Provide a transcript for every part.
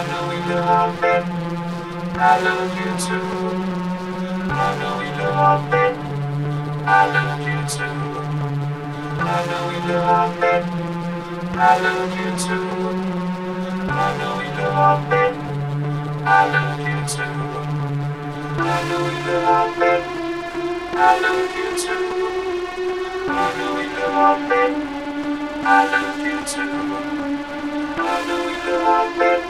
I know we love it. I love you too. I know we love it. I love you too. I know we love it. I love you too. I know we love it. I love you too. I know we love it. I love you too. I know we love it. I love you too. I know we love it.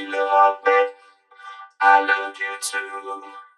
we love it. I love you too.